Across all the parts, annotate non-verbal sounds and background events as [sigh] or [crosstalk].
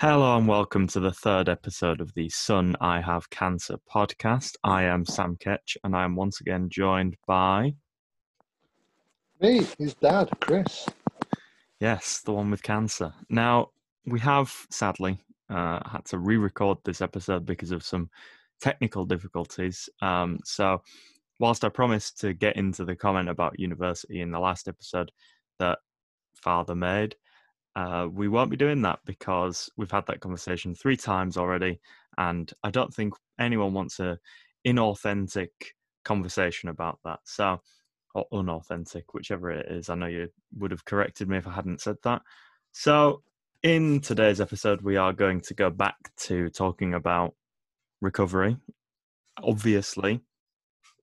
Hello and welcome to the third episode of the Son I Have Cancer podcast. I am Sam Ketch and I am once again joined by. Me, his dad, Chris. Yes, the one with cancer. Now, we have sadly uh, had to re record this episode because of some technical difficulties. Um, so, whilst I promised to get into the comment about university in the last episode that father made, uh, we won't be doing that because we've had that conversation three times already, and I don't think anyone wants a inauthentic conversation about that. So, or unauthentic, whichever it is. I know you would have corrected me if I hadn't said that. So, in today's episode, we are going to go back to talking about recovery. Obviously,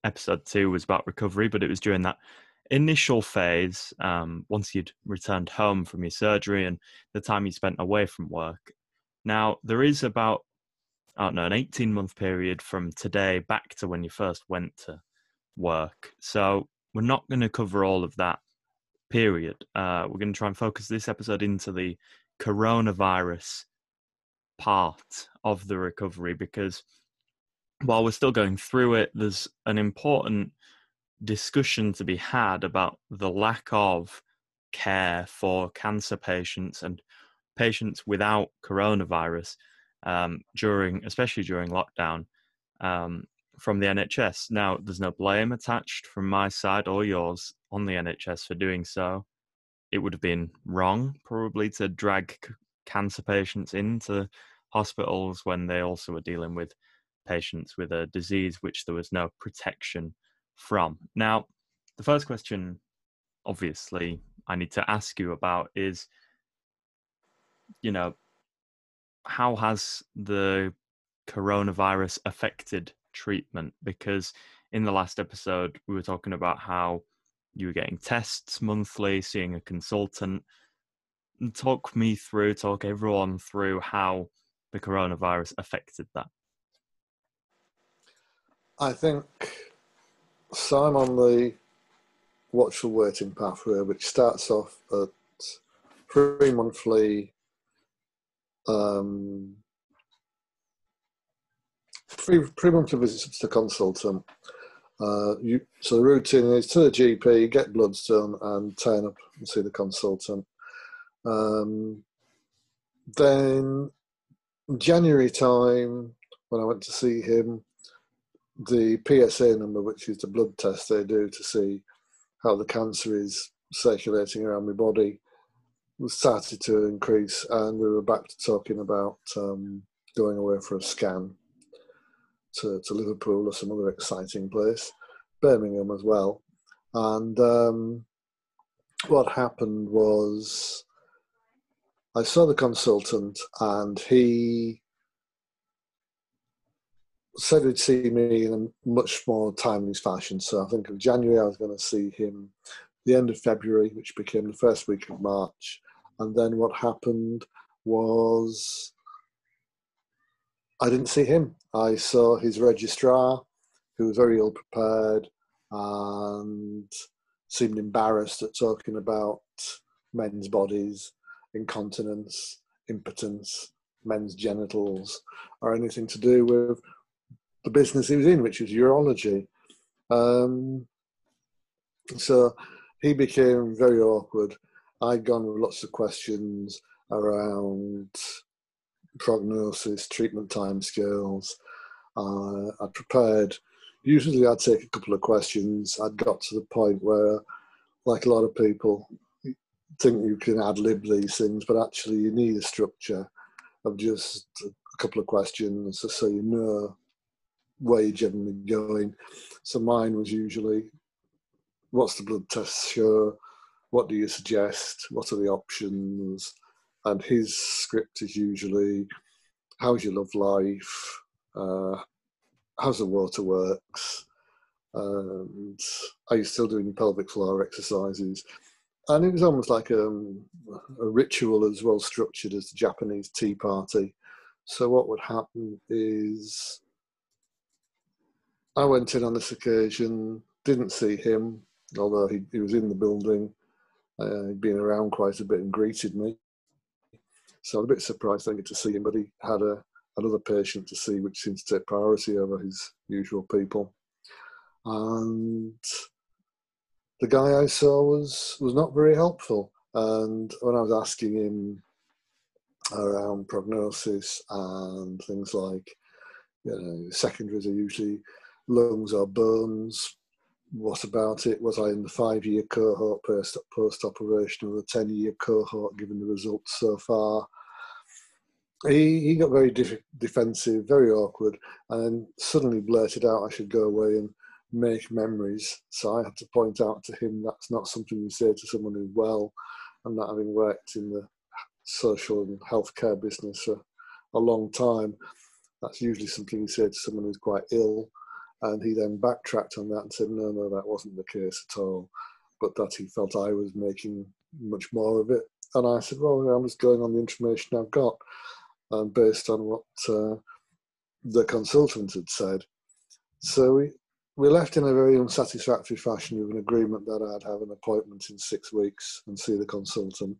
episode two was about recovery, but it was during that initial phase, um, once you'd returned home from your surgery and the time you spent away from work. Now, there is about, I don't know, an 18 month period from today back to when you first went to work. So we're not going to cover all of that period. Uh, we're going to try and focus this episode into the coronavirus part of the recovery because while we're still going through it, there's an important discussion to be had about the lack of care for cancer patients and patients without coronavirus um, during, especially during lockdown, um, from the NHS. Now, there's no blame attached from my side or yours on the NHS for doing so. It would have been wrong, probably, to drag c- cancer patients into hospitals when they also were dealing with patients with a disease which there was no protection from. Now, the first question, obviously, I need to ask you about is, you know, how has the coronavirus affected treatment? Because in the last episode, we were talking about how you were getting tests monthly, seeing a consultant. Talk me through, talk everyone through how the coronavirus affected that. I think so I'm on the watchful waiting pathway, which starts off at three monthly um, three, three monthly visits to the consultant. Uh, you, so the routine is to the GP, get bloods done, and turn up and see the consultant. Um, then January time, when I went to see him, the PSA number, which is the blood test they do to see how the cancer is circulating around my body, started to increase, and we were back to talking about um, going away for a scan to, to Liverpool or some other exciting place, Birmingham as well. And um, what happened was I saw the consultant, and he said he'd see me in a much more timely fashion. So I think of January I was going to see him the end of February, which became the first week of March. And then what happened was I didn't see him. I saw his registrar, who was very ill prepared and seemed embarrassed at talking about men's bodies, incontinence, impotence, men's genitals, or anything to do with the business he was in, which was urology. Um, so he became very awkward. I'd gone with lots of questions around prognosis, treatment timescales. Uh, I prepared. Usually, I'd take a couple of questions. I'd got to the point where, like a lot of people, think you can ad lib these things, but actually, you need a structure of just a couple of questions so you know you're generally going. So mine was usually, what's the blood test show? What do you suggest? What are the options? And his script is usually, how's your love life? Uh, how's the water works? And are you still doing pelvic floor exercises? And it was almost like a, um, a ritual as well structured as the Japanese tea party. So what would happen is I went in on this occasion, didn't see him, although he, he was in the building. Uh, he'd been around quite a bit and greeted me. So I'm a bit surprised I didn't get to see him, but he had a another patient to see, which seems to take priority over his usual people. And the guy I saw was was not very helpful. And when I was asking him around prognosis and things like, you know, secondaries are usually lungs or bones. What about it? Was I in the five year cohort post, operation or the 10 year cohort given the results so far? He, he got very def- defensive, very awkward, and then suddenly blurted out I should go away and make memories. So I had to point out to him that's not something you say to someone who's well and not having worked in the social and healthcare business for a long time. That's usually something you say to someone who's quite ill. And he then backtracked on that and said, no, no, that wasn't the case at all. But that he felt I was making much more of it. And I said, well, I'm just going on the information I've got. And based on what uh, the consultant had said. So we, we left in a very unsatisfactory fashion with an agreement that I'd have an appointment in six weeks and see the consultant.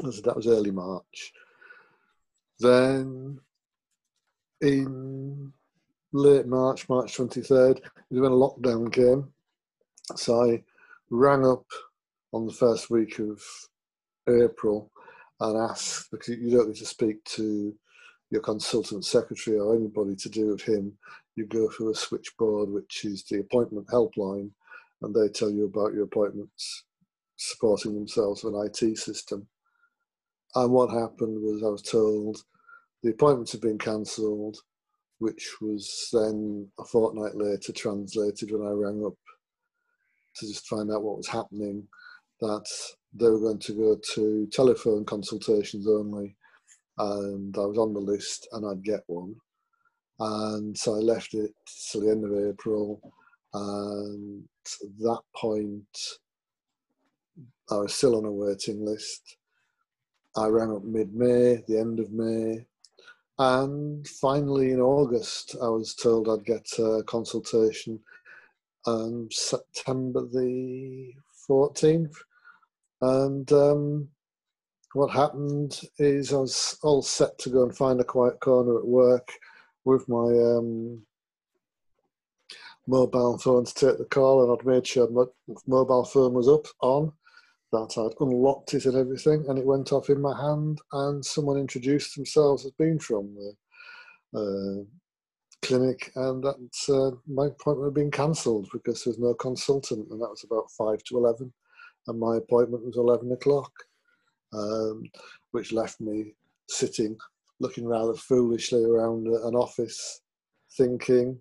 That was early March. Then in late March, March 23rd, is when a lockdown came. So I rang up on the first week of April and asked, because you don't need to speak to your consultant secretary or anybody to do with him, you go through a switchboard, which is the appointment helpline, and they tell you about your appointments supporting themselves with an IT system. And what happened was I was told the appointments had been cancelled, which was then a fortnight later translated when I rang up to just find out what was happening, that they were going to go to telephone consultations only. And I was on the list and I'd get one. And so I left it till the end of April. And at that point, I was still on a waiting list. I rang up mid May, the end of May, and finally in August, I was told I'd get a consultation on September the 14th. And um, what happened is I was all set to go and find a quiet corner at work with my um, mobile phone to take the call, and I'd made sure my mobile phone was up on that I'd unlocked it and everything, and it went off in my hand, and someone introduced themselves as being from the uh, clinic, and that uh, my appointment had been cancelled because there's no consultant, and that was about five to eleven, and my appointment was eleven o'clock, um, which left me sitting, looking rather foolishly around an office, thinking,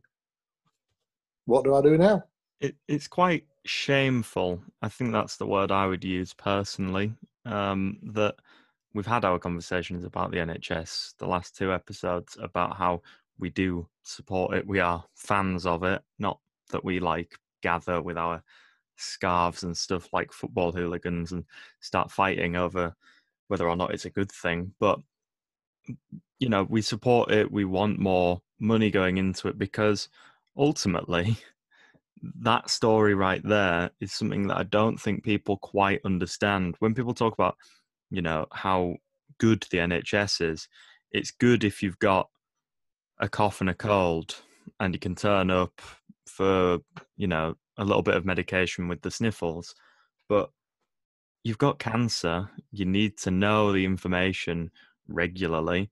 "What do I do now?" It, it's quite shameful. I think that's the word I would use personally. Um, that we've had our conversations about the NHS, the last two episodes, about how we do support it. We are fans of it, not that we like gather with our scarves and stuff like football hooligans and start fighting over whether or not it's a good thing. But you know, we support it. We want more money going into it because ultimately [laughs] that story right there is something that I don't think people quite understand. When people talk about, you know, how good the NHS is, it's good if you've got a cough and a cold and you can turn up for, you know, a little bit of medication with the sniffles. But you've got cancer, you need to know the information regularly,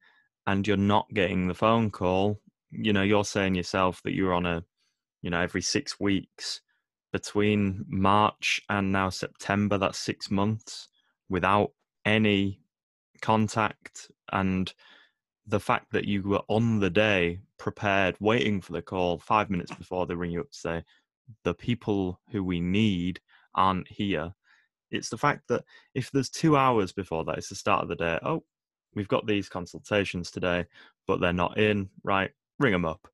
and you're not getting the phone call. You know, you're saying yourself that you're on a you know, every six weeks between March and now September, that's six months without any contact. And the fact that you were on the day prepared, waiting for the call five minutes before they ring you up to say, the people who we need aren't here. It's the fact that if there's two hours before that, it's the start of the day. Oh, we've got these consultations today, but they're not in. Right, ring them up.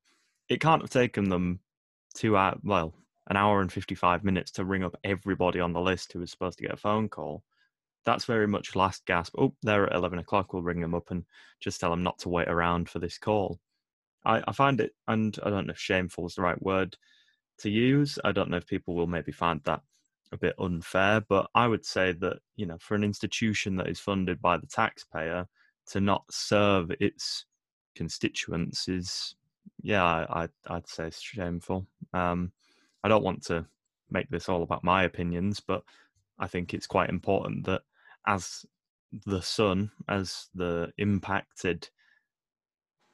It can't have taken them two hour, uh, well, an hour and 55 minutes to ring up everybody on the list who was supposed to get a phone call. That's very much last gasp. Oh, they're at 11 o'clock. We'll ring them up and just tell them not to wait around for this call. I, I find it, and I don't know if shameful is the right word to use. I don't know if people will maybe find that a bit unfair, but I would say that, you know, for an institution that is funded by the taxpayer, to not serve its constituents is, yeah, I, I'd say it's shameful. Um, I don't want to make this all about my opinions, but I think it's quite important that as the son, as the impacted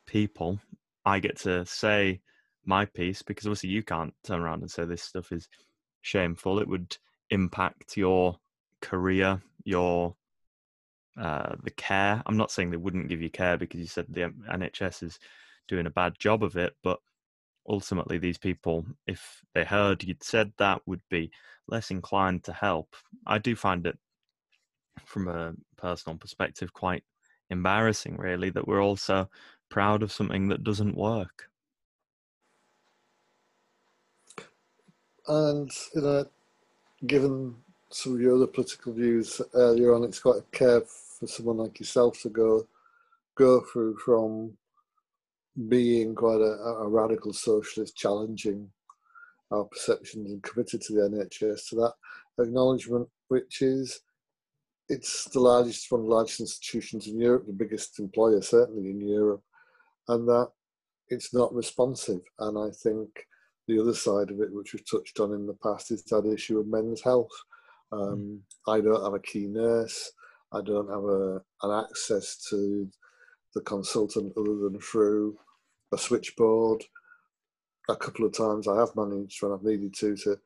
people, I get to say my piece because obviously you can't turn around and say this stuff is shameful. It would impact your career, your uh, the care. I'm not saying they wouldn't give you care because you said the NHS is doing a bad job of it, but ultimately these people, if they heard you'd said that, would be less inclined to help. I do find it, from a personal perspective, quite embarrassing, really, that we're also proud of something that doesn't work. And you know, given some of your other political views earlier on, it's quite a care for someone like yourself to go go through from being quite a, a radical socialist, challenging our perceptions and committed to the NHS to that acknowledgement, which is it's the largest, one of the largest institutions in Europe, the biggest employer certainly in Europe, and that it's not responsive. And I think the other side of it, which we've touched on in the past, is that issue of men's health. Um, I don't have a key nurse. I don't have a, an access to the consultant other than through a switchboard. A couple of times I have managed when I've needed to to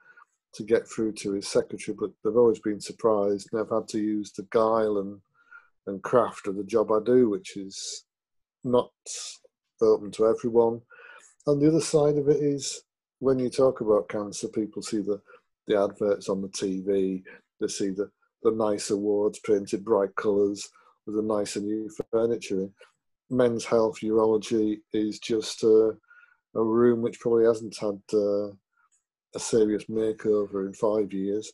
to get through to his secretary, but they've always been surprised and I've had to use the guile and and craft of the job I do, which is not open to everyone. And the other side of it is when you talk about cancer, people see the, the adverts on the TV, they see the, the nice awards printed, bright colours, with the nicer new furniture in. Men's health urology is just a, a room which probably hasn't had uh, a serious makeover in five years.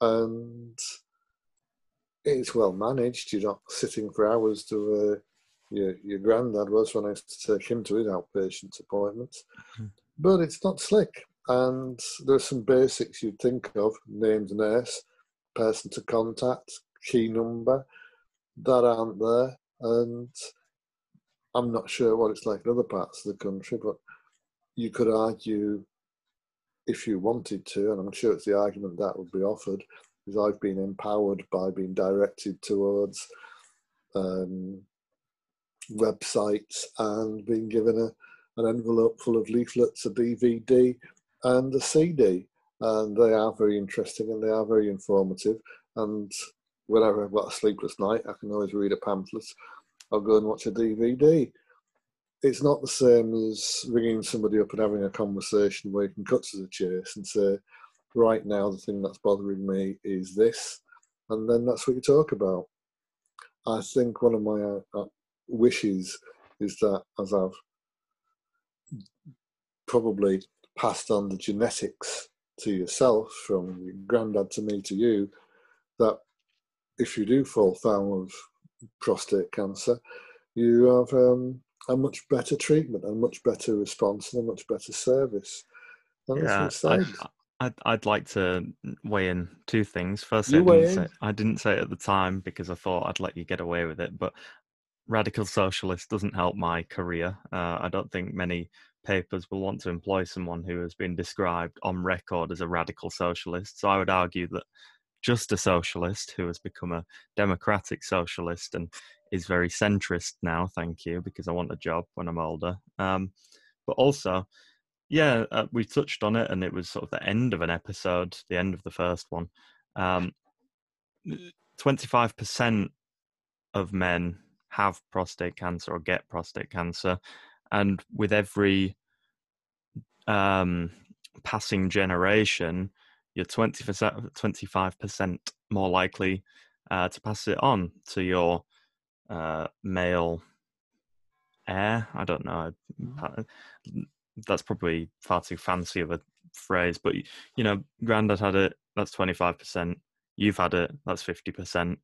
And it's well managed. You're not sitting for hours to uh, your, your granddad was when I used to take him to his outpatient appointments. Mm-hmm. But it's not slick. And there's some basics you'd think of named nurse, person to contact, key number that aren't there. And I'm not sure what it's like in other parts of the country, but you could argue if you wanted to, and I'm sure it's the argument that would be offered, is I've been empowered by being directed towards um, websites and being given a, an envelope full of leaflets, a DVD, and a CD. And they are very interesting and they are very informative. And whenever I've got a sleepless night, I can always read a pamphlet. I'll go and watch a DVD. It's not the same as ringing somebody up and having a conversation where you can cut to the chase and say, right now, the thing that's bothering me is this. And then that's what you talk about. I think one of my uh, uh wishes is that as I've probably passed on the genetics to yourself from your granddad to me to you, that if you do fall foul of prostate cancer, you have um, a much better treatment, a much better response, and a much better service. And yeah, I'd, I'd like to weigh in two things. Firstly, I didn't, say, I didn't say it at the time because I thought I'd let you get away with it, but radical socialist doesn't help my career. Uh, I don't think many papers will want to employ someone who has been described on record as a radical socialist. So I would argue that just a socialist who has become a democratic socialist and is very centrist now, thank you, because I want a job when I'm older. Um, but also, yeah, uh, we touched on it, and it was sort of the end of an episode, the end of the first one. Um, 25% of men have prostate cancer or get prostate cancer, and with every um, passing generation, you're 20 25% more likely uh, to pass it on to your uh, male heir. I don't know. That's probably far too fancy of a phrase, but you know, granddad had it. That's 25%. You've had it. That's 50%.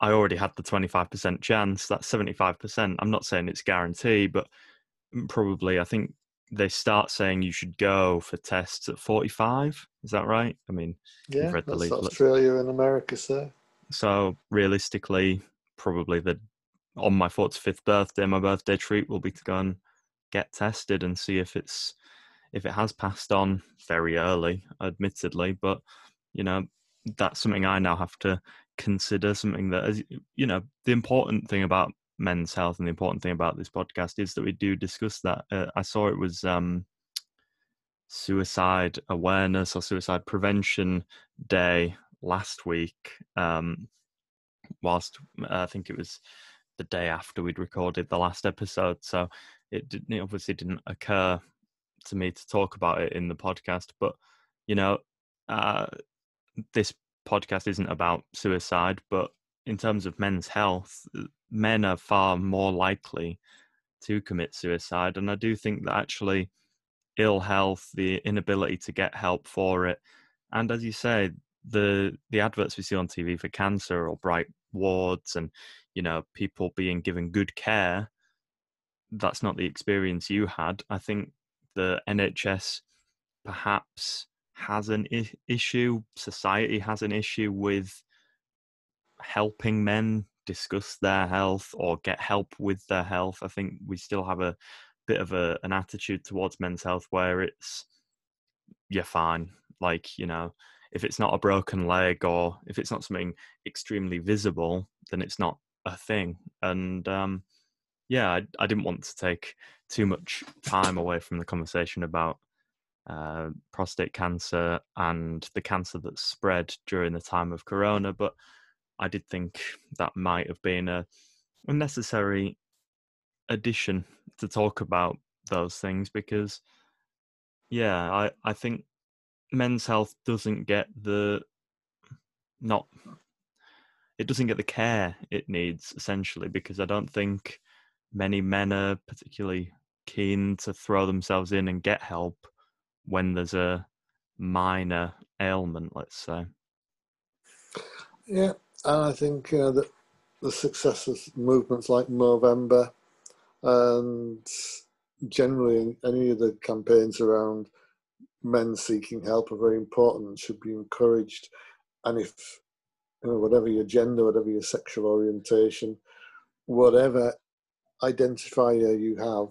I already had the 25% chance. That's 75%. I'm not saying it's guarantee, but probably I think they start saying you should go for tests at 45. Is that right? I mean, yeah, read the Australia and America, sir. So realistically, probably the on my 45th birthday, my birthday treat will be to go and get tested and see if it's if it has passed on very early, admittedly, but you know that's something I now have to consider. Something that, as you know, the important thing about men's health and the important thing about this podcast is that we do discuss that. Uh, I saw it was um, suicide awareness or suicide prevention day last week. Um, whilst uh, I think it was the day after we'd recorded the last episode, so it, did, it obviously didn't occur to me to talk about it in the podcast. But you know, uh, this podcast isn't about suicide, but in terms of men's health, men are far more likely to commit suicide, and I do think that actually ill health, the inability to get help for it, and as you say, the the adverts we see on TV for cancer or bright wards and you know people being given good care that's not the experience you had. I think the nhs perhaps has an I- issue society has an issue with helping men discuss their health or get help with their health i think we still have a bit of a, an attitude towards men's health where it's you're fine like you know if it's not a broken leg or if it's not something extremely visible, then it's not a thing. And um, yeah, I, I, didn't want to take too much time away from the conversation about uh, prostate cancer and the cancer that spread during the time of Corona, but I did think that might have been a unnecessary addition to talk about those things because yeah i i think men's health doesn't get the not it doesn't get the care it needs essentially because I don't think many men are particularly keen to throw themselves in and get help when there's a minor ailment, let's say. Yeah, and I think uh, that the success of movements like Movember and generally any of the campaigns around men seeking help are very important and should be encouraged. And if, you know, whatever your gender, whatever your sexual orientation, whatever identifier you have,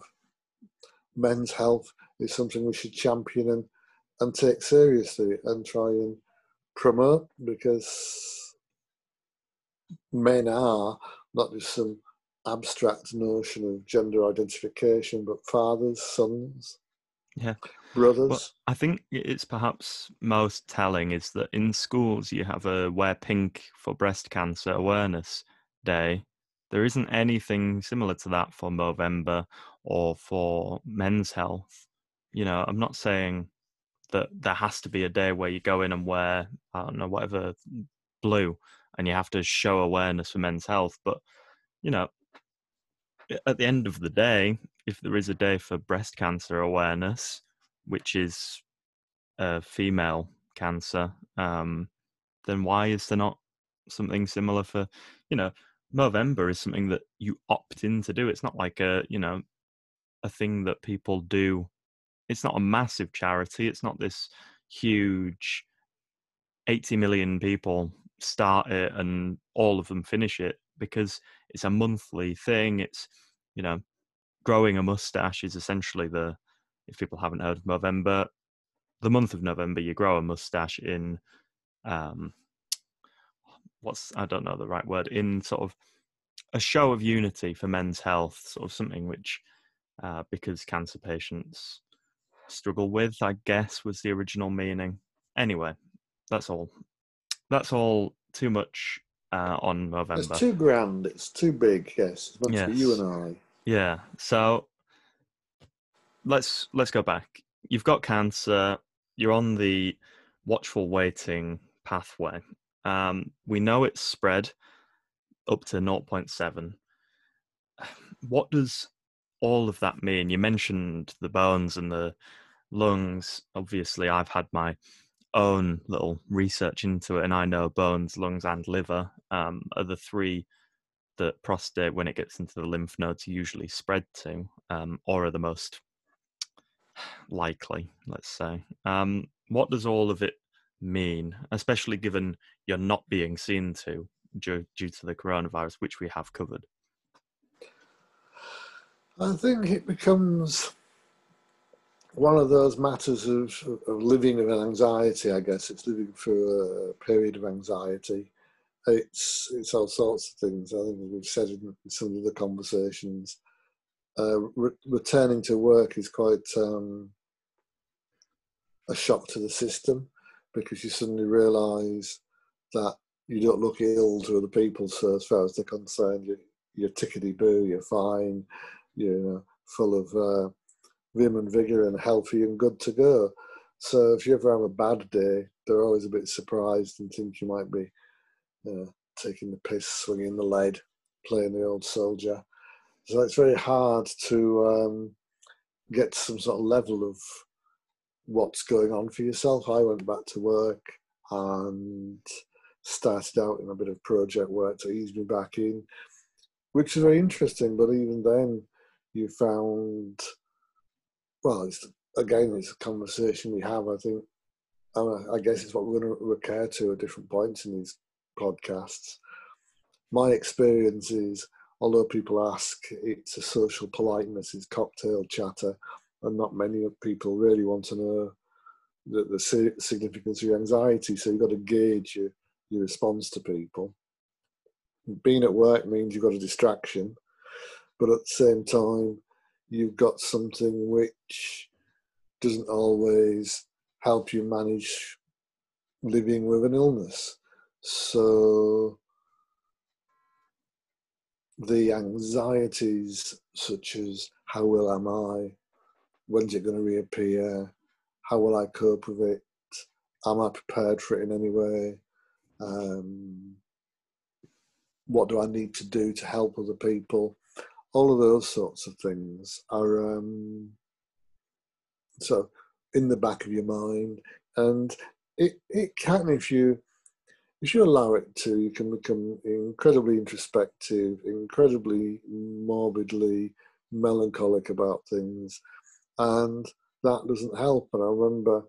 men's health is something we should champion and, and take seriously and try and promote because men are not just some abstract notion of gender identification, but fathers, sons, yeah. Brothers. Well, I think it's perhaps most telling is that in schools you have a Wear Pink for Breast Cancer Awareness Day. There isn't anything similar to that for Movember or for men's health. You know, I'm not saying that there has to be a day where you go in and wear, I don't know, whatever blue and you have to show awareness for men's health. But, you know, at the end of the day, if there is a day for breast cancer awareness, which is a female cancer, um, then why is there not something similar for, you know, Movember is something that you opt in to do. It's not like a, you know, a thing that people do. It's not a massive charity. It's not this huge 80 million people start it and all of them finish it because it's a monthly thing. It's, you know, growing a mustache is essentially the if people haven't heard of Movember, the month of November, you grow a mustache in um, what's I don't know the right word in sort of a show of unity for men's health, sort of something which uh, because cancer patients struggle with, I guess, was the original meaning. Anyway, that's all. That's all. Too much uh, on November. It's too grand. It's too big. Yes, much yes. for you and I. Yeah. So let's let's go back. You've got cancer. You're on the watchful waiting pathway. Um, we know it's spread up to 0.7. What does all of that mean? You mentioned the bones and the lungs. Obviously, I've had my own little research into it, and I know bones, lungs, and liver um, are the three that prostate, when it gets into the lymph nodes, usually spread to, um, or are the most [sighs] likely, let's say. Um, what does all of it mean, especially given you're not being seen to due, due to the coronavirus, which we have covered? I think it becomes one of those matters of, of living with anxiety. I guess it's living through a period of anxiety. It's it's all sorts of things. I think we've said in some of the conversations. Uh, re- returning to work is quite um, a shock to the system because you suddenly realise that you don't look ill to other people. So as far as they're concerned, you, you're tickety boo, you're fine, you're full of uh, vim and vigour and healthy and good to go. So if you ever have a bad day, they're always a bit surprised and think you might be uh, taking the piss, swinging the lead, playing the old soldier. So it's very hard to um, get some sort of level of what's going on for yourself. I went back to work and started out in a bit of project work to ease me back in, which is very interesting. But even then, you found well, it's again, it's a conversation we have. I think, I guess it's what we're going to recur to at different points in these podcasts. My experience is, although people ask, it's a social politeness, it's cocktail chatter, and not many people really want to know the, the significance of anxiety. So you've got to gauge your, your response to people. Being at work means you've got a distraction, but at the same time, you've got something which doesn't always help you manage living with an illness. So the anxieties such as how well am I, when's it going to reappear, how will I cope with it, am I prepared for it in any way, um, what do I need to do to help other people, all of those sorts of things are um, so in the back of your mind, and it it can if you if you allow it to, you can become incredibly introspective, incredibly morbidly melancholic about things, and that doesn't help. And I remember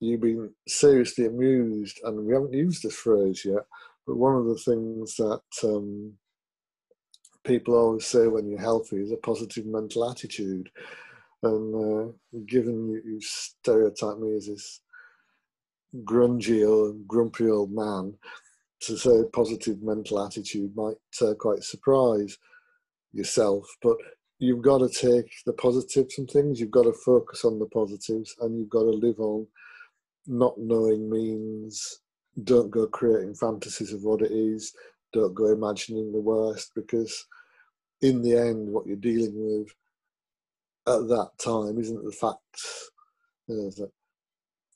you being seriously amused, and we haven't used this phrase yet, but one of the things that um, people always say when you're healthy is a positive mental attitude. And uh, given you, you stereotype me as this grungy or grumpy old man, to say positive mental attitude might uh, quite surprise yourself. But you've got to take the positives and things, you've got to focus on the positives, and you've got to live on not knowing means don't go creating fantasies of what it is, don't go imagining the worst because in the end what you're dealing with at that time isn't the facts. You know, that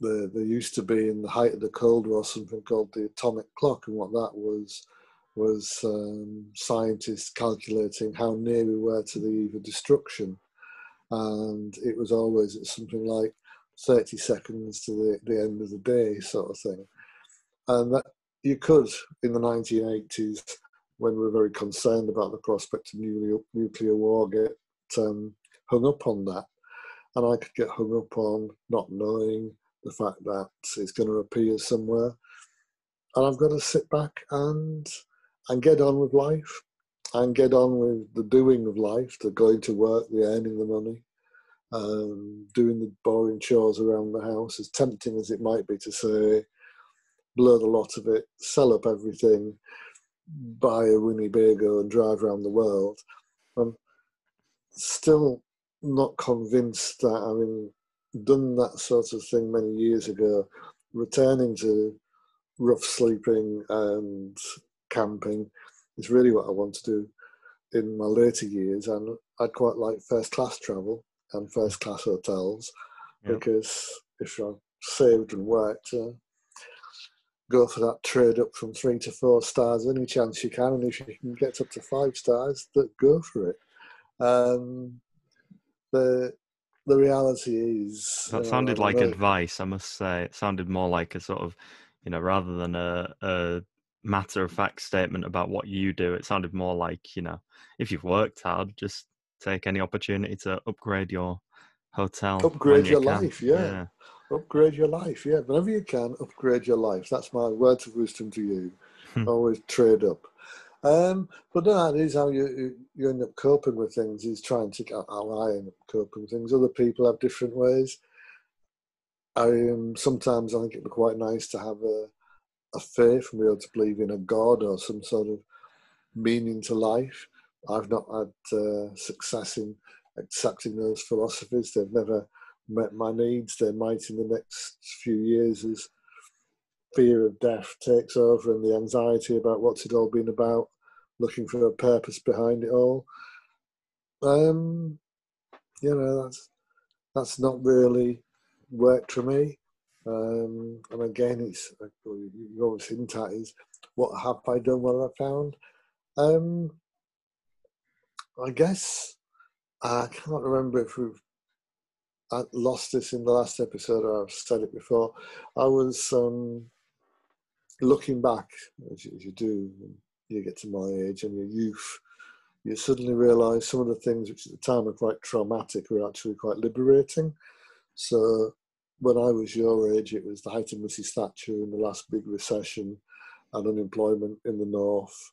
there, there used to be in the height of the cold war something called the atomic clock and what that was was um, scientists calculating how near we were to the eve of destruction. And it was always something like 30 seconds to the, the end of the day sort of thing. And that you could in the 1980s when we were very concerned about the prospect of nuclear, war get um, hung up on that. And i could get hung up on not knowing the fact that it's going to appear somewhere. And i've got to sit back and and get on with life and get on with the doing of life the going to work the earning the money um, doing the boring chores around the house as tempting as it might be to say blur the lot of it, sell up everything, buy a Winnebago and drive around the world. I'm still not convinced that having done that sort of thing many years ago, returning to rough sleeping and camping is really what I want to do in my later years. And I'd quite like first class travel and first class hotels yep. because if I saved and worked, uh, go for that trade up from three to four stars any chance you can, and if you can get up to five stars, that go for it. Um, the the reality is that sounded like advice. I must say, it sounded more like a sort of, you know, rather than a, a matter of fact statement about what you do. It sounded more like, you know, if you've worked hard, just take any opportunity to upgrade your hotel. Upgrade your life, yeah. yeah upgrade your life. Yeah, whenever you can, upgrade your life. That's my words of wisdom to you. Hmm. Always trade up. Um, but that is how you you end up coping with things. Is trying to get how I end up coping with things. Other people have different ways. I um, sometimes I think it'd be quite nice to have a a faith and be able to believe in a God or some sort of meaning to life. I've not had uh, success in accepting those philosophies. They've never met my needs. They might in the next few years as fear of death takes over and the anxiety about what's it all been about, looking for a purpose behind it all. Um, you know, that's that's not really worked for me. Um, and again, it's you always hint at is what have I done? What have I found? Um, I guess I can't remember if we've I lost this in the last episode or I've said it before. I was um, looking back, as you, as you do, you get to my age and your youth, you suddenly realise some of the things which at the time were quite traumatic were actually quite liberating. So when I was your age, it was the height of Mrs. Thatcher and the last big recession, and unemployment in the north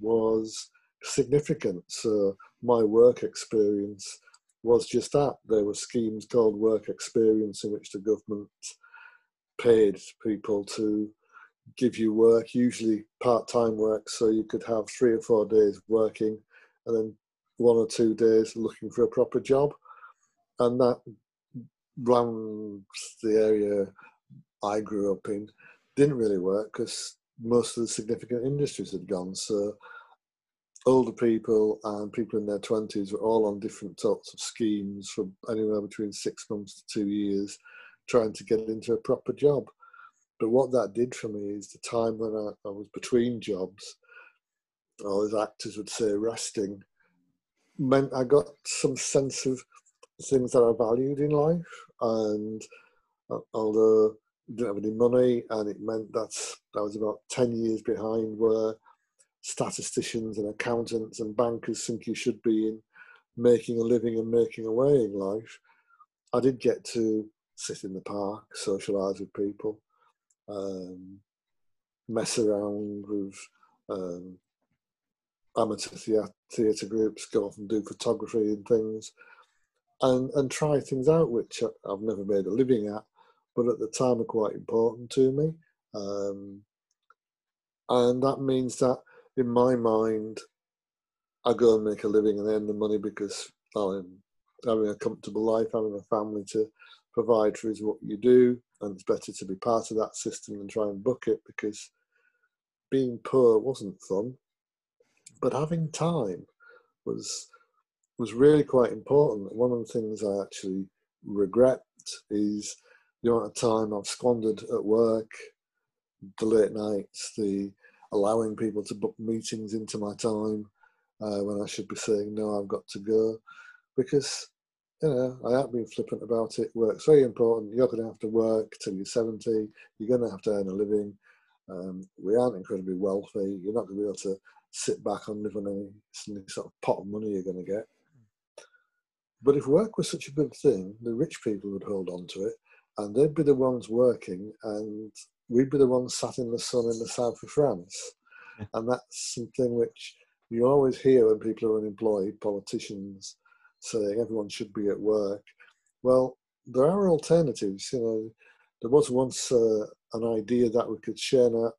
was significant. So my work experience was just that. There were schemes called work experience in which the government paid people to give you work, usually part time work, so you could have three or four days working and then one or two days looking for a proper job. And that around the area I grew up in didn't really work because most of the significant industries had gone. So older people and people in their 20s were all on different sorts of schemes for anywhere between six months to two years trying to get into a proper job. But what that did for me is the time when I, I was between jobs, or as actors would say, resting, meant I got some sense of things that I valued in life. And uh, although I didn't have any money, and it meant that I was about 10 years behind where statisticians and accountants and bankers think you should be in making a living and making a way in life, I did get to sit in the park, socialise with people, um, mess around with um, amateur theatre groups, go off and do photography and things and and try things out which I've never made a living at, but at the time are quite important to me. Um, and that means that in my mind, I go and make a living and earn the money because I'm having a comfortable life, having a family to provide for is what you do, and it's better to be part of that system than try and book it because being poor wasn't fun, but having time was was really quite important. One of the things I actually regret is the amount of time I've squandered at work, the late nights, the allowing people to book meetings into my time uh, when I should be saying, no, I've got to go. Because, you know, I have been flippant about it. Work's very important. You're going to have to work till you're 70. You're going to have to earn a living. Um, we aren't incredibly wealthy. You're not going to be able to sit back and live on any, any sort of pot of money you're going to get. But if work was such a good thing, the rich people would hold on to it and they'd be the ones working and we'd be the ones sat in the sun in the south of France. and that's something which you always hear when people are unemployed, politicians saying everyone should be at work. Well, there are alternatives. You know, there was once uh, an idea that we could share out,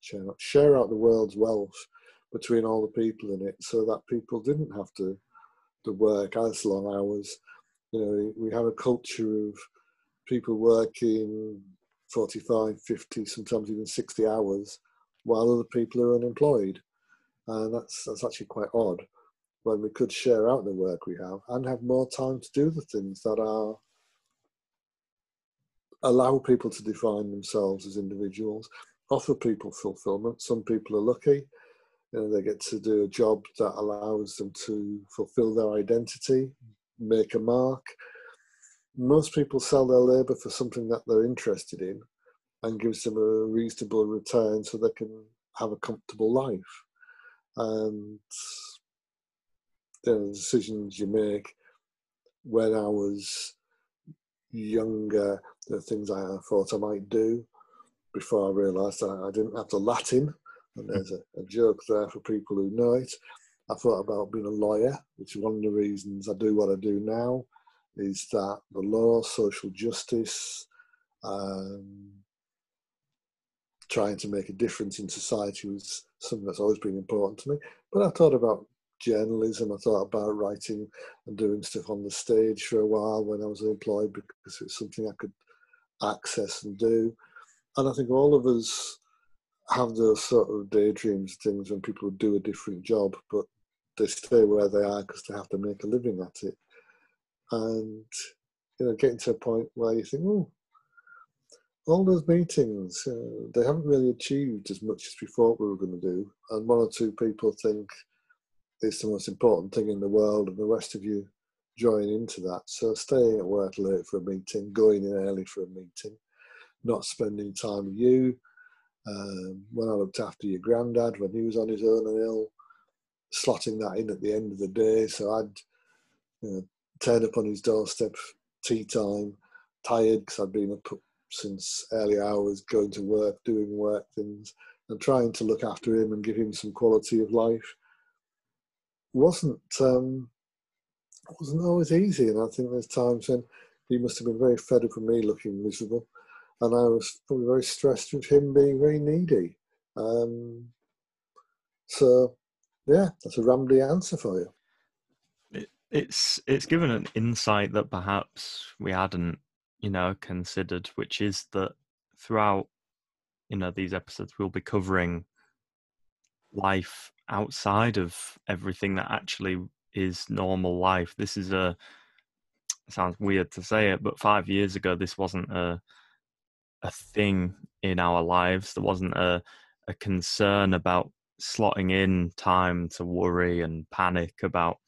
share out, share out the world's wealth between all the people in it, so that people didn't have to to work as long hours. You know, we have a culture of people working 45, 50, sometimes even 60 hours while other people are unemployed. And that's, that's actually quite odd when we could share out the work we have and have more time to do the things that are allow people to define themselves as individuals, offer people fulfillment. Some people are lucky, you know, they get to do a job that allows them to fulfill their identity, make a mark. Most people sell their labour for something that they're interested in and gives them a reasonable return so they can have a comfortable life. And the decisions you make when I was younger, the things I thought I might do before I realised I didn't have the Latin And hmm. there's a, a joke there for people who know it. I thought about being a lawyer, which is one of the reasons I do what I do now, is that the law, social justice, um, trying to make a difference in society was something that's always been important to me. But I thought about journalism, I thought about writing and doing stuff on the stage for a while when I was employed because it was something I could access and do. And I think all of us have those sort of daydreams things when people do a different job, but they stay where they are because they have to make a living at it. And you know, getting to a point where you think, oh, all those meetings, uh, they haven't really achieved as much as we thought we were going to do. And one or two people think it's the most important thing in the world, and the rest of you join into that. So staying at work late for a meeting, going in early for a meeting, not spending time with you. Um, when I looked after your granddad when he was on his own and ill, slotting that in at the end of the day. So I'd you know, turn up on his doorstep, tea time, tired because I'd been up since early hours, going to work, doing work things, and trying to look after him and give him some quality of life wasn't um, wasn't always easy. And I think there's times when he must have been very fed up with me looking miserable, and I was probably very stressed with him being very needy. Um, so yeah, that's a rambly answer for you. It, it's it's given an insight that perhaps we hadn't, you know, considered, which is that throughout, you know, these episodes we'll be covering life outside of everything that actually is normal life. This is a sounds weird to say it, but five years ago this wasn't a a thing in our lives. There wasn't a a concern about slotting in time to worry and panic about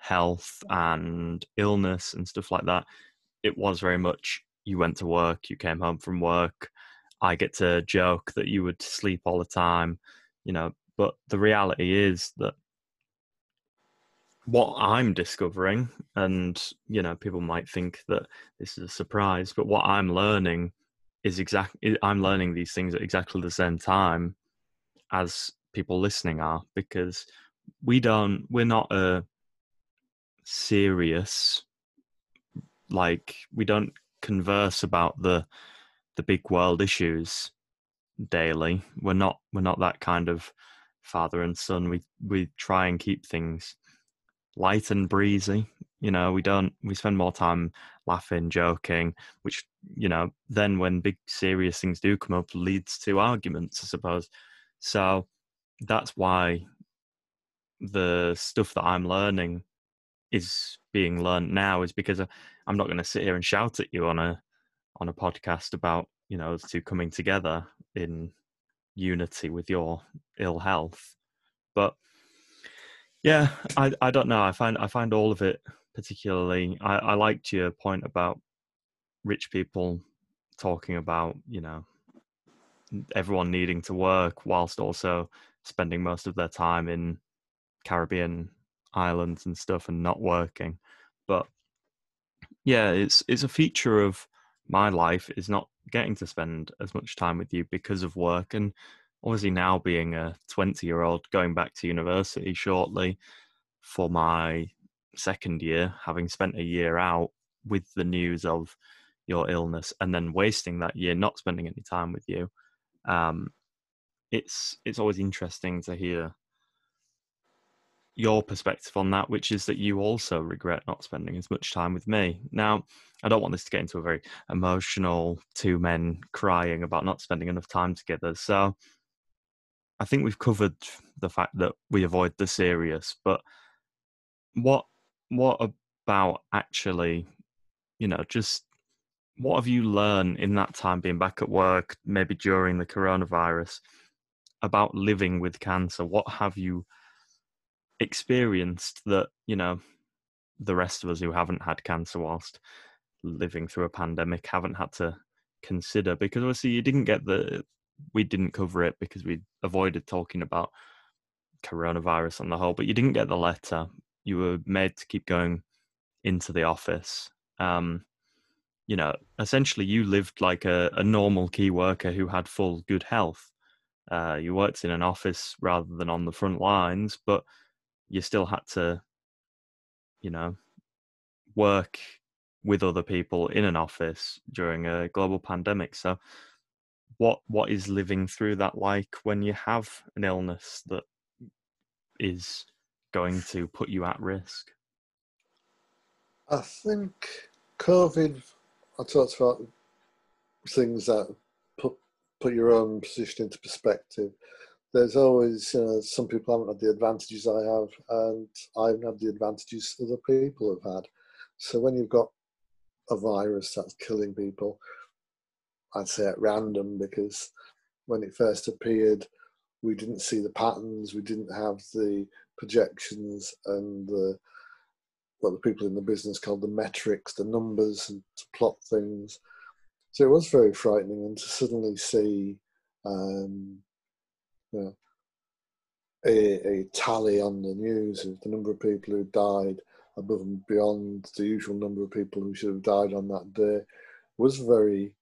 health and illness and stuff like that. It was very much you went to work, you came home from work. I get to joke that you would sleep all the time, you know. But the reality is that what I'm discovering, and you know, people might think that this is a surprise, but what I'm learning is exactly I'm learning these things at exactly the same time as people listening are because we don't we're not a serious like we don't converse about the the big world issues daily. We're not we're not that kind of father and son. We we try and keep things light and breezy you know? We don't we spend more time laughing joking which you know then when big serious things do come up leads to arguments i suppose. So that's why the stuff that i'm learning is being learned now is because uh, i'm not going to sit here and shout at you on a on a podcast about you know those two coming together in unity with your ill health but yeah, I I don't know. I find I find all of it particularly. I I liked your point about rich people talking about you know everyone needing to work whilst also spending most of their time in Caribbean islands and stuff and not working. But yeah, it's it's a feature of my life is not getting to spend as much time with you because of work and obviously now being a 20 year old going back to university shortly for my second year having spent a year out with the news of your illness and then wasting that year not spending any time with you um, it's it's always interesting to hear your perspective on that which is that you also regret not spending as much time with me now i don't want this to get into a very emotional two men crying about not spending enough time together so I think we've covered the fact that we avoid the serious, but what what about actually, you know, just what have you learned in that time being back at work, maybe during the coronavirus, about living with cancer? What have you experienced that, you know, the rest of us who haven't had cancer whilst living through a pandemic haven't had to consider? Because obviously you didn't get the we didn't cover it because we avoided talking about coronavirus on the whole. But you didn't get the letter. You were made to keep going into the office. Um, you know, essentially, you lived like a, a normal key worker who had full good health. uh, you worked in an office rather than on the front lines, but you still had to, you know, work with other people in an office during a global pandemic. So, what what is living through that like when you have an illness that is going to put you at risk? I think COVID. I talked about things that put put your own position into perspective. There's always, know, some people haven't had the advantages I have, and I haven't had the advantages other people have had. So when you've got a virus that's killing people, I'd say at random because when it first appeared, we didn't see the patterns, we didn't have the projections and the what the people in the business called the metrics, the numbers, and to plot things. So it was very frightening, and to suddenly see um, you know, a, a tally on the news of the number of people who died above and beyond the usual number of people who should have died on that day was very,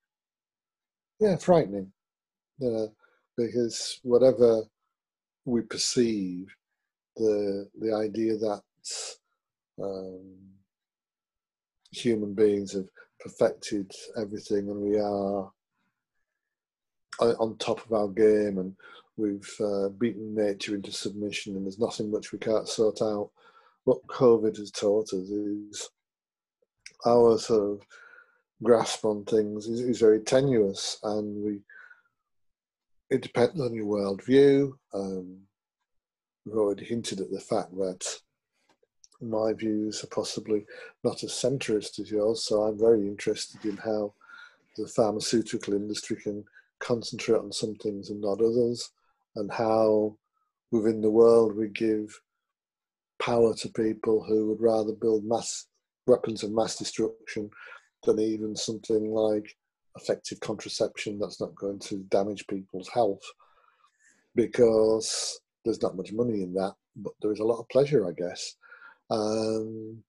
yeah, frightening. You know, because whatever we perceive, the the idea that um, human beings have perfected everything and we are on top of our game and we've uh, beaten nature into submission and there's nothing much we can't sort out. What COVID has taught us is our sort of grasp on things is, is very tenuous and we it depends on your worldview. Um, we've already hinted at the fact that my views are possibly not as centrist as yours, so I'm very interested in how the pharmaceutical industry can concentrate on some things and not others, and how within the world we give power to people who would rather build mass weapons of mass destruction than even something like effective contraception that's not going to damage people's health because there's not much money in that, but there is a lot of pleasure, I guess. Um,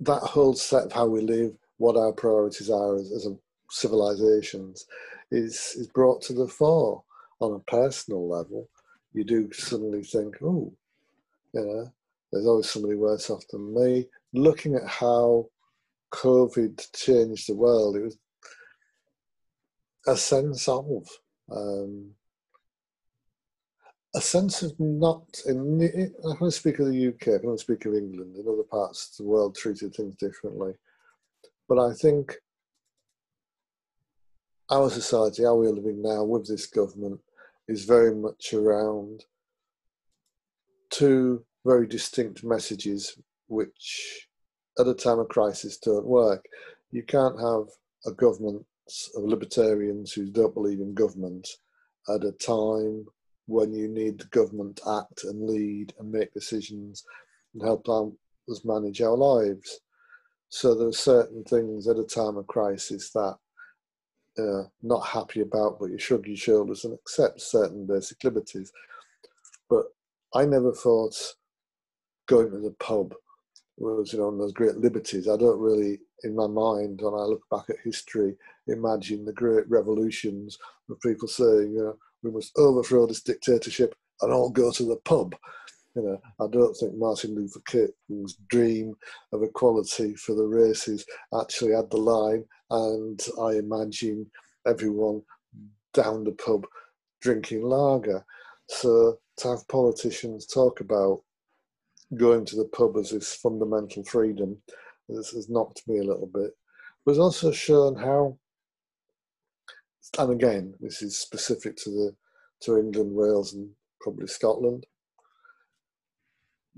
that whole set of how we live, what our priorities are as, as a civilizations, is is brought to the fore on a personal level. You do suddenly think, oh, you know, there's always somebody worse off than me. Looking at how COVID changed the world, it was a sense of um, a sense of not. In, I can speak of the UK. I can speak of England. In other parts of the world, treated things differently. But I think our society, how we're living now with this government, is very much around two very distinct messages, which at a time of crisis don't work. You can't have a government of libertarians who don't believe in government at a time when you need the government to act and lead and make decisions and help us manage our lives. So there are certain things at a time of crisis that uh, not happy about, but you shrug your shoulders and accept certain basic liberties. But I never thought going to the pub was, you know, one of those great liberties. I don't really, in my mind, when I look back at history, imagine the great revolutions of people saying, you know, we must overthrow this dictatorship and all go to the pub. You know, I don't think Martin Luther King's dream of equality for the races actually had the line, and I imagine everyone down the pub drinking lager. So to have politicians talk about going to the pub as this fundamental freedom this has knocked me a little bit. But it's also shown how and again, this is specific to the to England, Wales, and probably Scotland.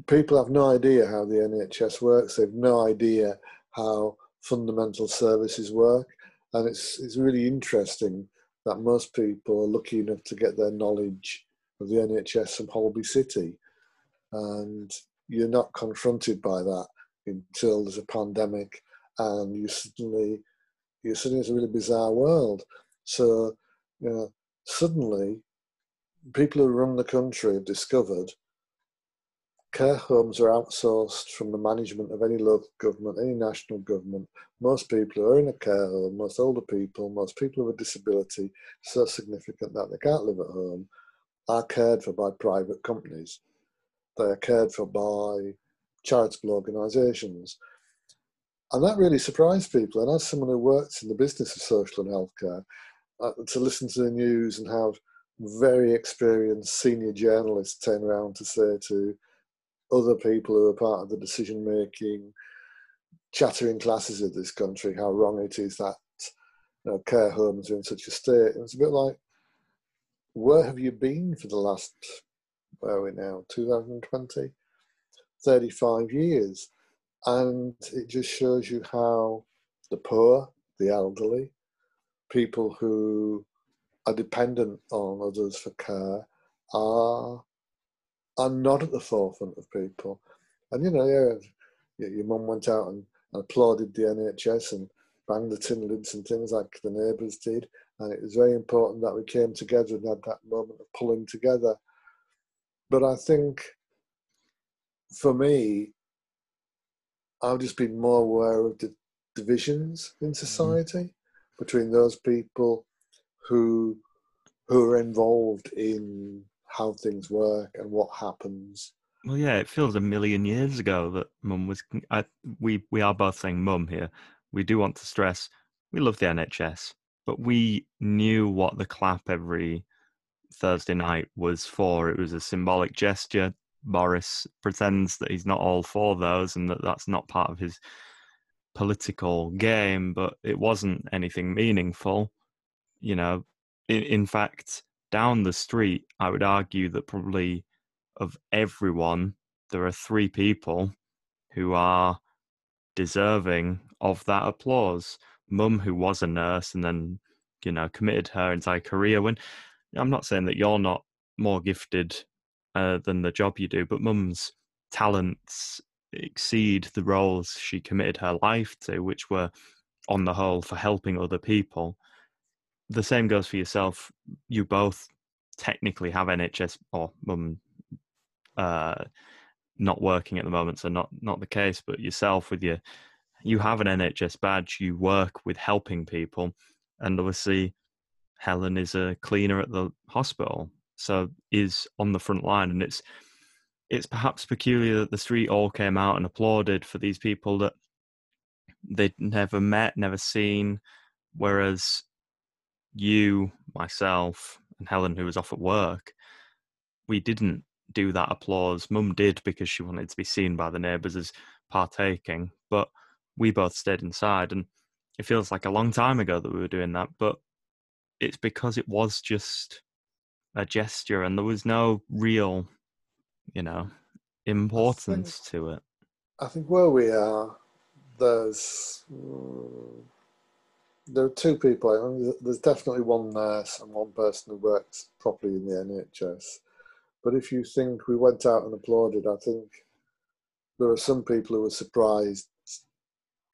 People have no idea how the NHS works. They've no idea how fundamental services work, and it's it's really interesting that most people are lucky enough to get their knowledge of the NHS from Holby City, and you're not confronted by that until there's a pandemic, and you suddenly you're suddenly it's a really bizarre world. So, you know, suddenly people who run the country have discovered care homes are outsourced from the management of any local government, any national government. Most people who are in a care home, most older people, most people with a disability so significant that they can't live at home, are cared for by private companies. They are cared for by charitable organisations. And that really surprised people. And as someone who works in the business of social and healthcare, uh, to listen to the news and have very experienced senior journalists turn around to say to other people who are part of the decision making, chattering classes of this country how wrong it is that you know, care homes are in such a state. And it's a bit like, where have you been for the last, where are we now, 2020? 35 years. And it just shows you how the poor, the elderly, people who are dependent on others for care are are not at the forefront of people. And you know, yeah, your mum went out and, and applauded the NHS and banged the tin lids and things like the neighbours did. And it was very important that we came together and had that moment of pulling together. But I think for me, I've just been more aware of the divisions in mm-hmm. society mm-hmm. between those people who who are involved in how things work and what happens. Well, yeah, it feels a million years ago that Mum was. I, we we are both saying Mum here. We do want to stress we love the NHS, but we knew what the clap every Thursday night was for. It was a symbolic gesture. Boris pretends that he's not all for those and that that's not part of his political game, but it wasn't anything meaningful. You know, in, in fact, down the street, I would argue that probably of everyone, there are three people who are deserving of that applause. Mum, who was a nurse and then, you know, committed her entire career. When I'm not saying that you're not more gifted uh, than the job you do, but Mum's talents exceed the roles she committed her life to, which were, on the whole, for helping other people the same goes for yourself. You both technically have NHS or mum uh, not working at the moment, so not not the case. But yourself with your, you have an NHS badge. You work with helping people, and obviously, Helen is a cleaner at the hospital, so is on the front line, and it's it's perhaps peculiar that the street all came out and applauded for these people that they'd never met, never seen, whereas you, myself, and Helen, who was off at work, we didn't do that applause. Mum did because she wanted to be seen by the neighbours as partaking, but we both stayed inside. And it feels like a long time ago that we were doing that, but it's because it was just a gesture and there was no real, you know, importance think, to it. I think where we are, there's. Mm, there are two people. I mean, there's definitely one nurse and one person who works properly in the NHS. But if you think we went out and applauded, I think there are some people who were surprised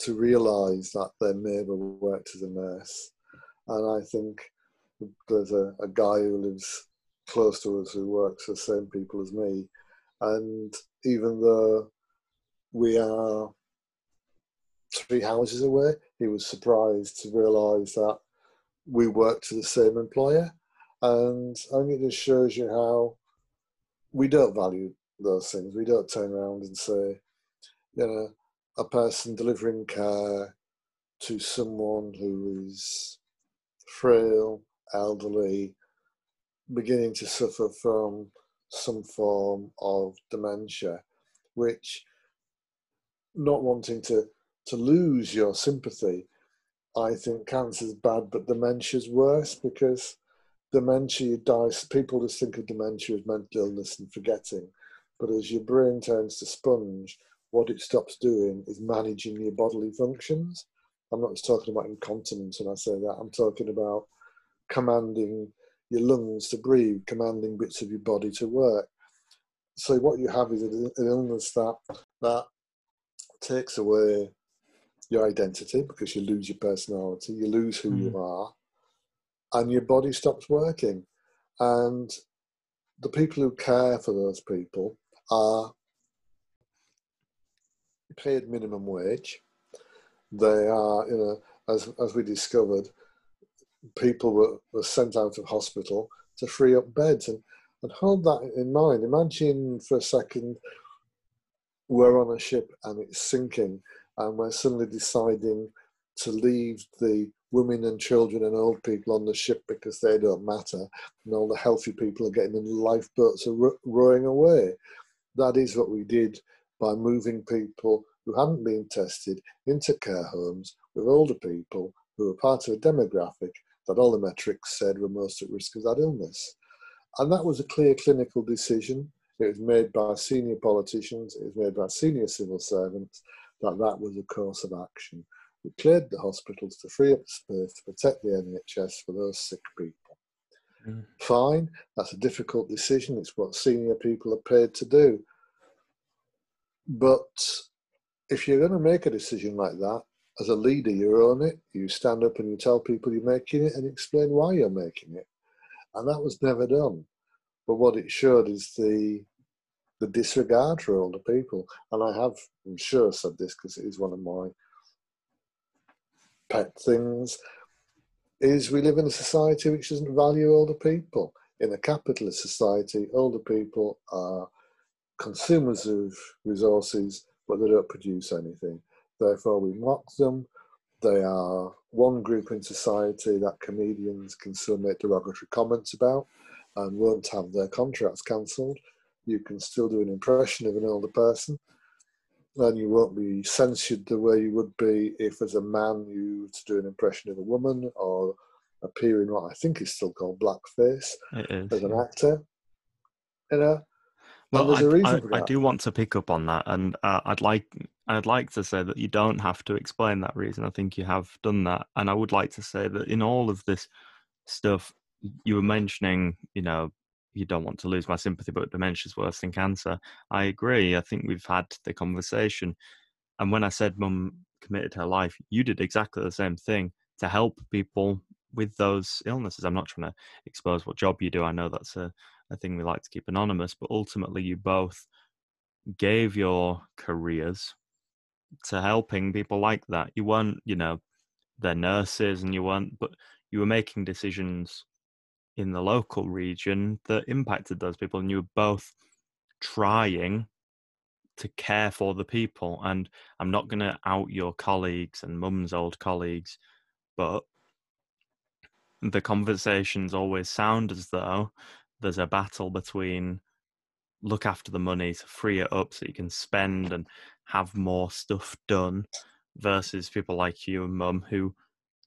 to realise that their neighbour worked as a nurse. And I think there's a, a guy who lives close to us who works for the same people as me. And even though we are three houses away, he was surprised to realise that we worked for the same employer. And I think it just shows you how we don't value those things. We don't turn around and say, you know, a person delivering care to someone who is frail, elderly, beginning to suffer from some form of dementia, which not wanting to to lose your sympathy. I think cancer's bad, but dementia's worse because dementia, you die. People just think of dementia as mental illness and forgetting. But as your brain turns to sponge, what it stops doing is managing your bodily functions. I'm not just talking about incontinence when I say that. I'm talking about commanding your lungs to breathe, commanding bits of your body to work. So what you have is an illness that that takes away your identity because you lose your personality, you lose who mm. you are, and your body stops working. And the people who care for those people are paid minimum wage. They are, you know, as as we discovered, people were, were sent out of hospital to free up beds and, and hold that in mind. Imagine for a second we're on a ship and it's sinking and we're suddenly deciding to leave the women and children and old people on the ship because they don't matter and all the healthy people are getting in lifeboats and rowing away. That is what we did by moving people who hadn't been tested into care homes with older people who were part of a demographic that all the metrics said were most at risk of that illness. And that was a clear clinical decision. It was made by senior politicians, it was made by senior civil servants that that was a course of action. We cleared the hospitals to free up space to protect the NHS for those sick people. Mm. Fine, that's a difficult decision. It's what senior people are paid to do. But if you're going to make a decision like that, as a leader, you own it. You stand up and you tell people you're making it and explain why you're making it. And that was never done. But what it showed is the the disregard for older people. And I have, I'm sure, said this because it is one of my pet things. Is we live in a society which doesn't value older people. In a capitalist society, older people are consumers of resources, but they don't produce anything. Therefore, we mock them. They are one group in society that comedians can still make derogatory comments about and won't have their contracts cancelled. You can still do an impression of an older person, and you won't be censured the way you would be if, as a man, you were to do an impression of a woman or appear in what I think is still called blackface as an actor. You know, well, I, I, I, do want to pick up on that, and uh, I'd like I'd like to say that you don't have to explain that reason. I think you have done that, and I would like to say that in all of this stuff, you were mentioning, you know, you don't want to lose my sympathy, but dementia is worse than cancer. I agree. I think we've had the conversation, and when I said mum committed her life, you did exactly the same thing to help people with those illnesses. I'm not trying to expose what job you do. I know that's a a thing we like to keep anonymous, but ultimately you both gave your careers to helping people like that. You weren't, you know, they're nurses and you weren't, but you were making decisions in the local region that impacted those people and you were both trying to care for the people. And I'm not going to out your colleagues and mum's old colleagues, but the conversations always sound as though there's a battle between look after the money to free it up so you can spend and have more stuff done versus people like you and mum who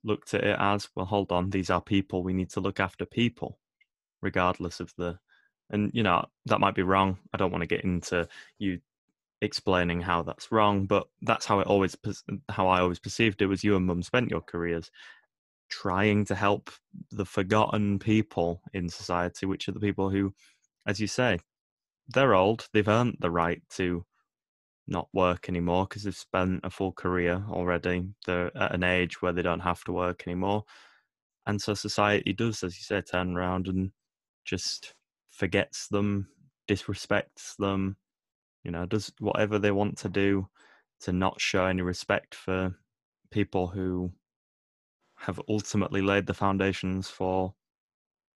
looked at it as well hold on these are people we need to look after people regardless of the and you know that might be wrong. I don't want to get into you explaining how that's wrong but that's how it always how i always perceived it was you and mum spent your careers trying to help the forgotten people in society, which are the people who, as you say, they're old, they've earned the right to not work anymore because they've spent a full career already. They're at an age where they don't have to work anymore. And so society does, as you say, turn around and just forgets them, disrespects them, you know, does whatever they want to do to not show any respect for people who have ultimately laid the foundations for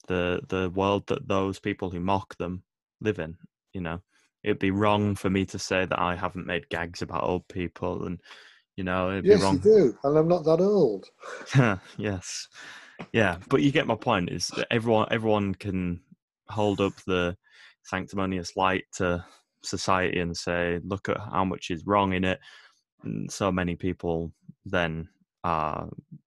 the the world that those people who mock them live in. You know, it'd be wrong for me to say that I haven't made gags about old people, and you know, it'd yes, be wrong. you do, and I'm not that old. [laughs] yes, yeah, but you get my point. Is that everyone everyone can hold up the sanctimonious light to society and say, look at how much is wrong in it. And so many people then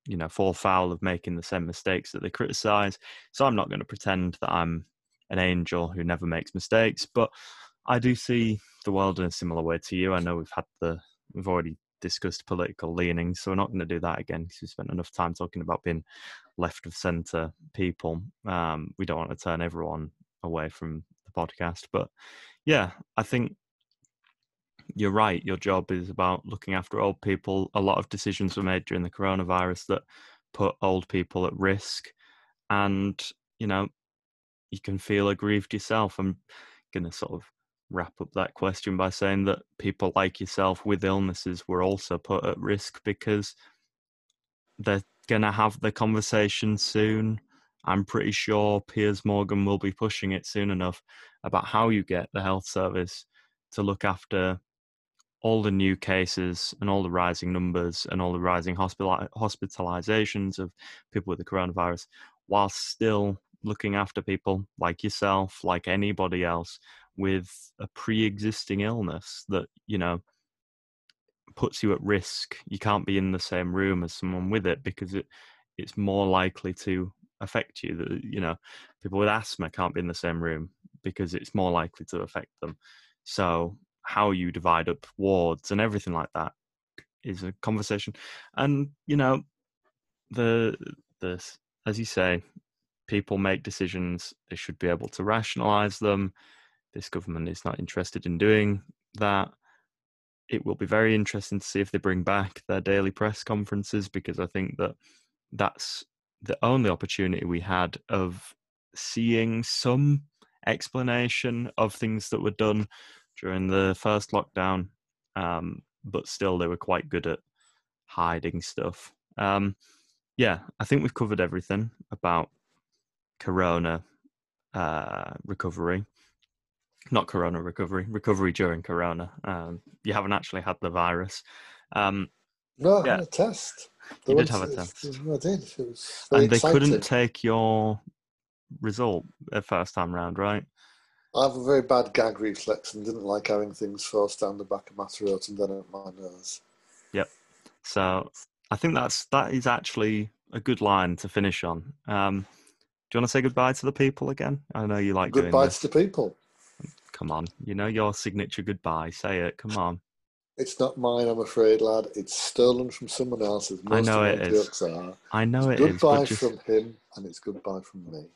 you know, fall foul of making the same mistakes that they criticize. So I'm not going to pretend that I'm an angel who never makes mistakes, but I do see the world in a similar way to you. I know we've had the, we've already discussed political leanings, so we're not going to do that again because we spent enough time talking about being left of centre people. Um, we don't want to turn everyone away from the podcast, but yeah, I think you're right. Your job is about looking after old people. A lot of decisions were made during the coronavirus that put old people at risk. And, you know, you can feel aggrieved yourself. I'm going to sort of wrap up that question by saying that people like yourself with illnesses were also put at risk because they're going to have the conversation soon. I'm pretty sure Piers Morgan will be pushing it soon enough about how you get the health service to look after all the new cases and all the rising numbers and all the rising hospital hospitalizations of people with the coronavirus while still looking after people like yourself like anybody else with a pre-existing illness that you know puts you at risk you can't be in the same room as someone with it because it it's more likely to affect you that you know people with asthma can't be in the same room because it's more likely to affect them so how you divide up wards and everything like that is a conversation. And you know, the the as you say, people make decisions. They should be able to rationalize them. This government is not interested in doing that. It will be very interesting to see if they bring back their daily press conferences because I think that that's the only opportunity we had of seeing some explanation of things that were done during the first lockdown, um, but still they were quite good at hiding stuff. Um, yeah, I think we've covered everything about Corona uh, recovery. Not Corona recovery, recovery during Corona. Um, you haven't actually had the virus. Um, no, I yeah. had a test. you did have a test. I did. and they exciting. couldn't take your result the first time round, right? I have a very bad gag reflex and didn't like having things forced down the back of my throat and then at my nose. Yep. So I think that's that is actually a good line to finish on. Um, do you want to say goodbye to the people again? I know you like goodbye to the people. Come on, you know your signature goodbye. Say it. Come on. It's not mine, I'm afraid, lad. It's stolen from someone else's. Most I know it is. Are. I know it's it goodbye is, from him, and it's goodbye from me.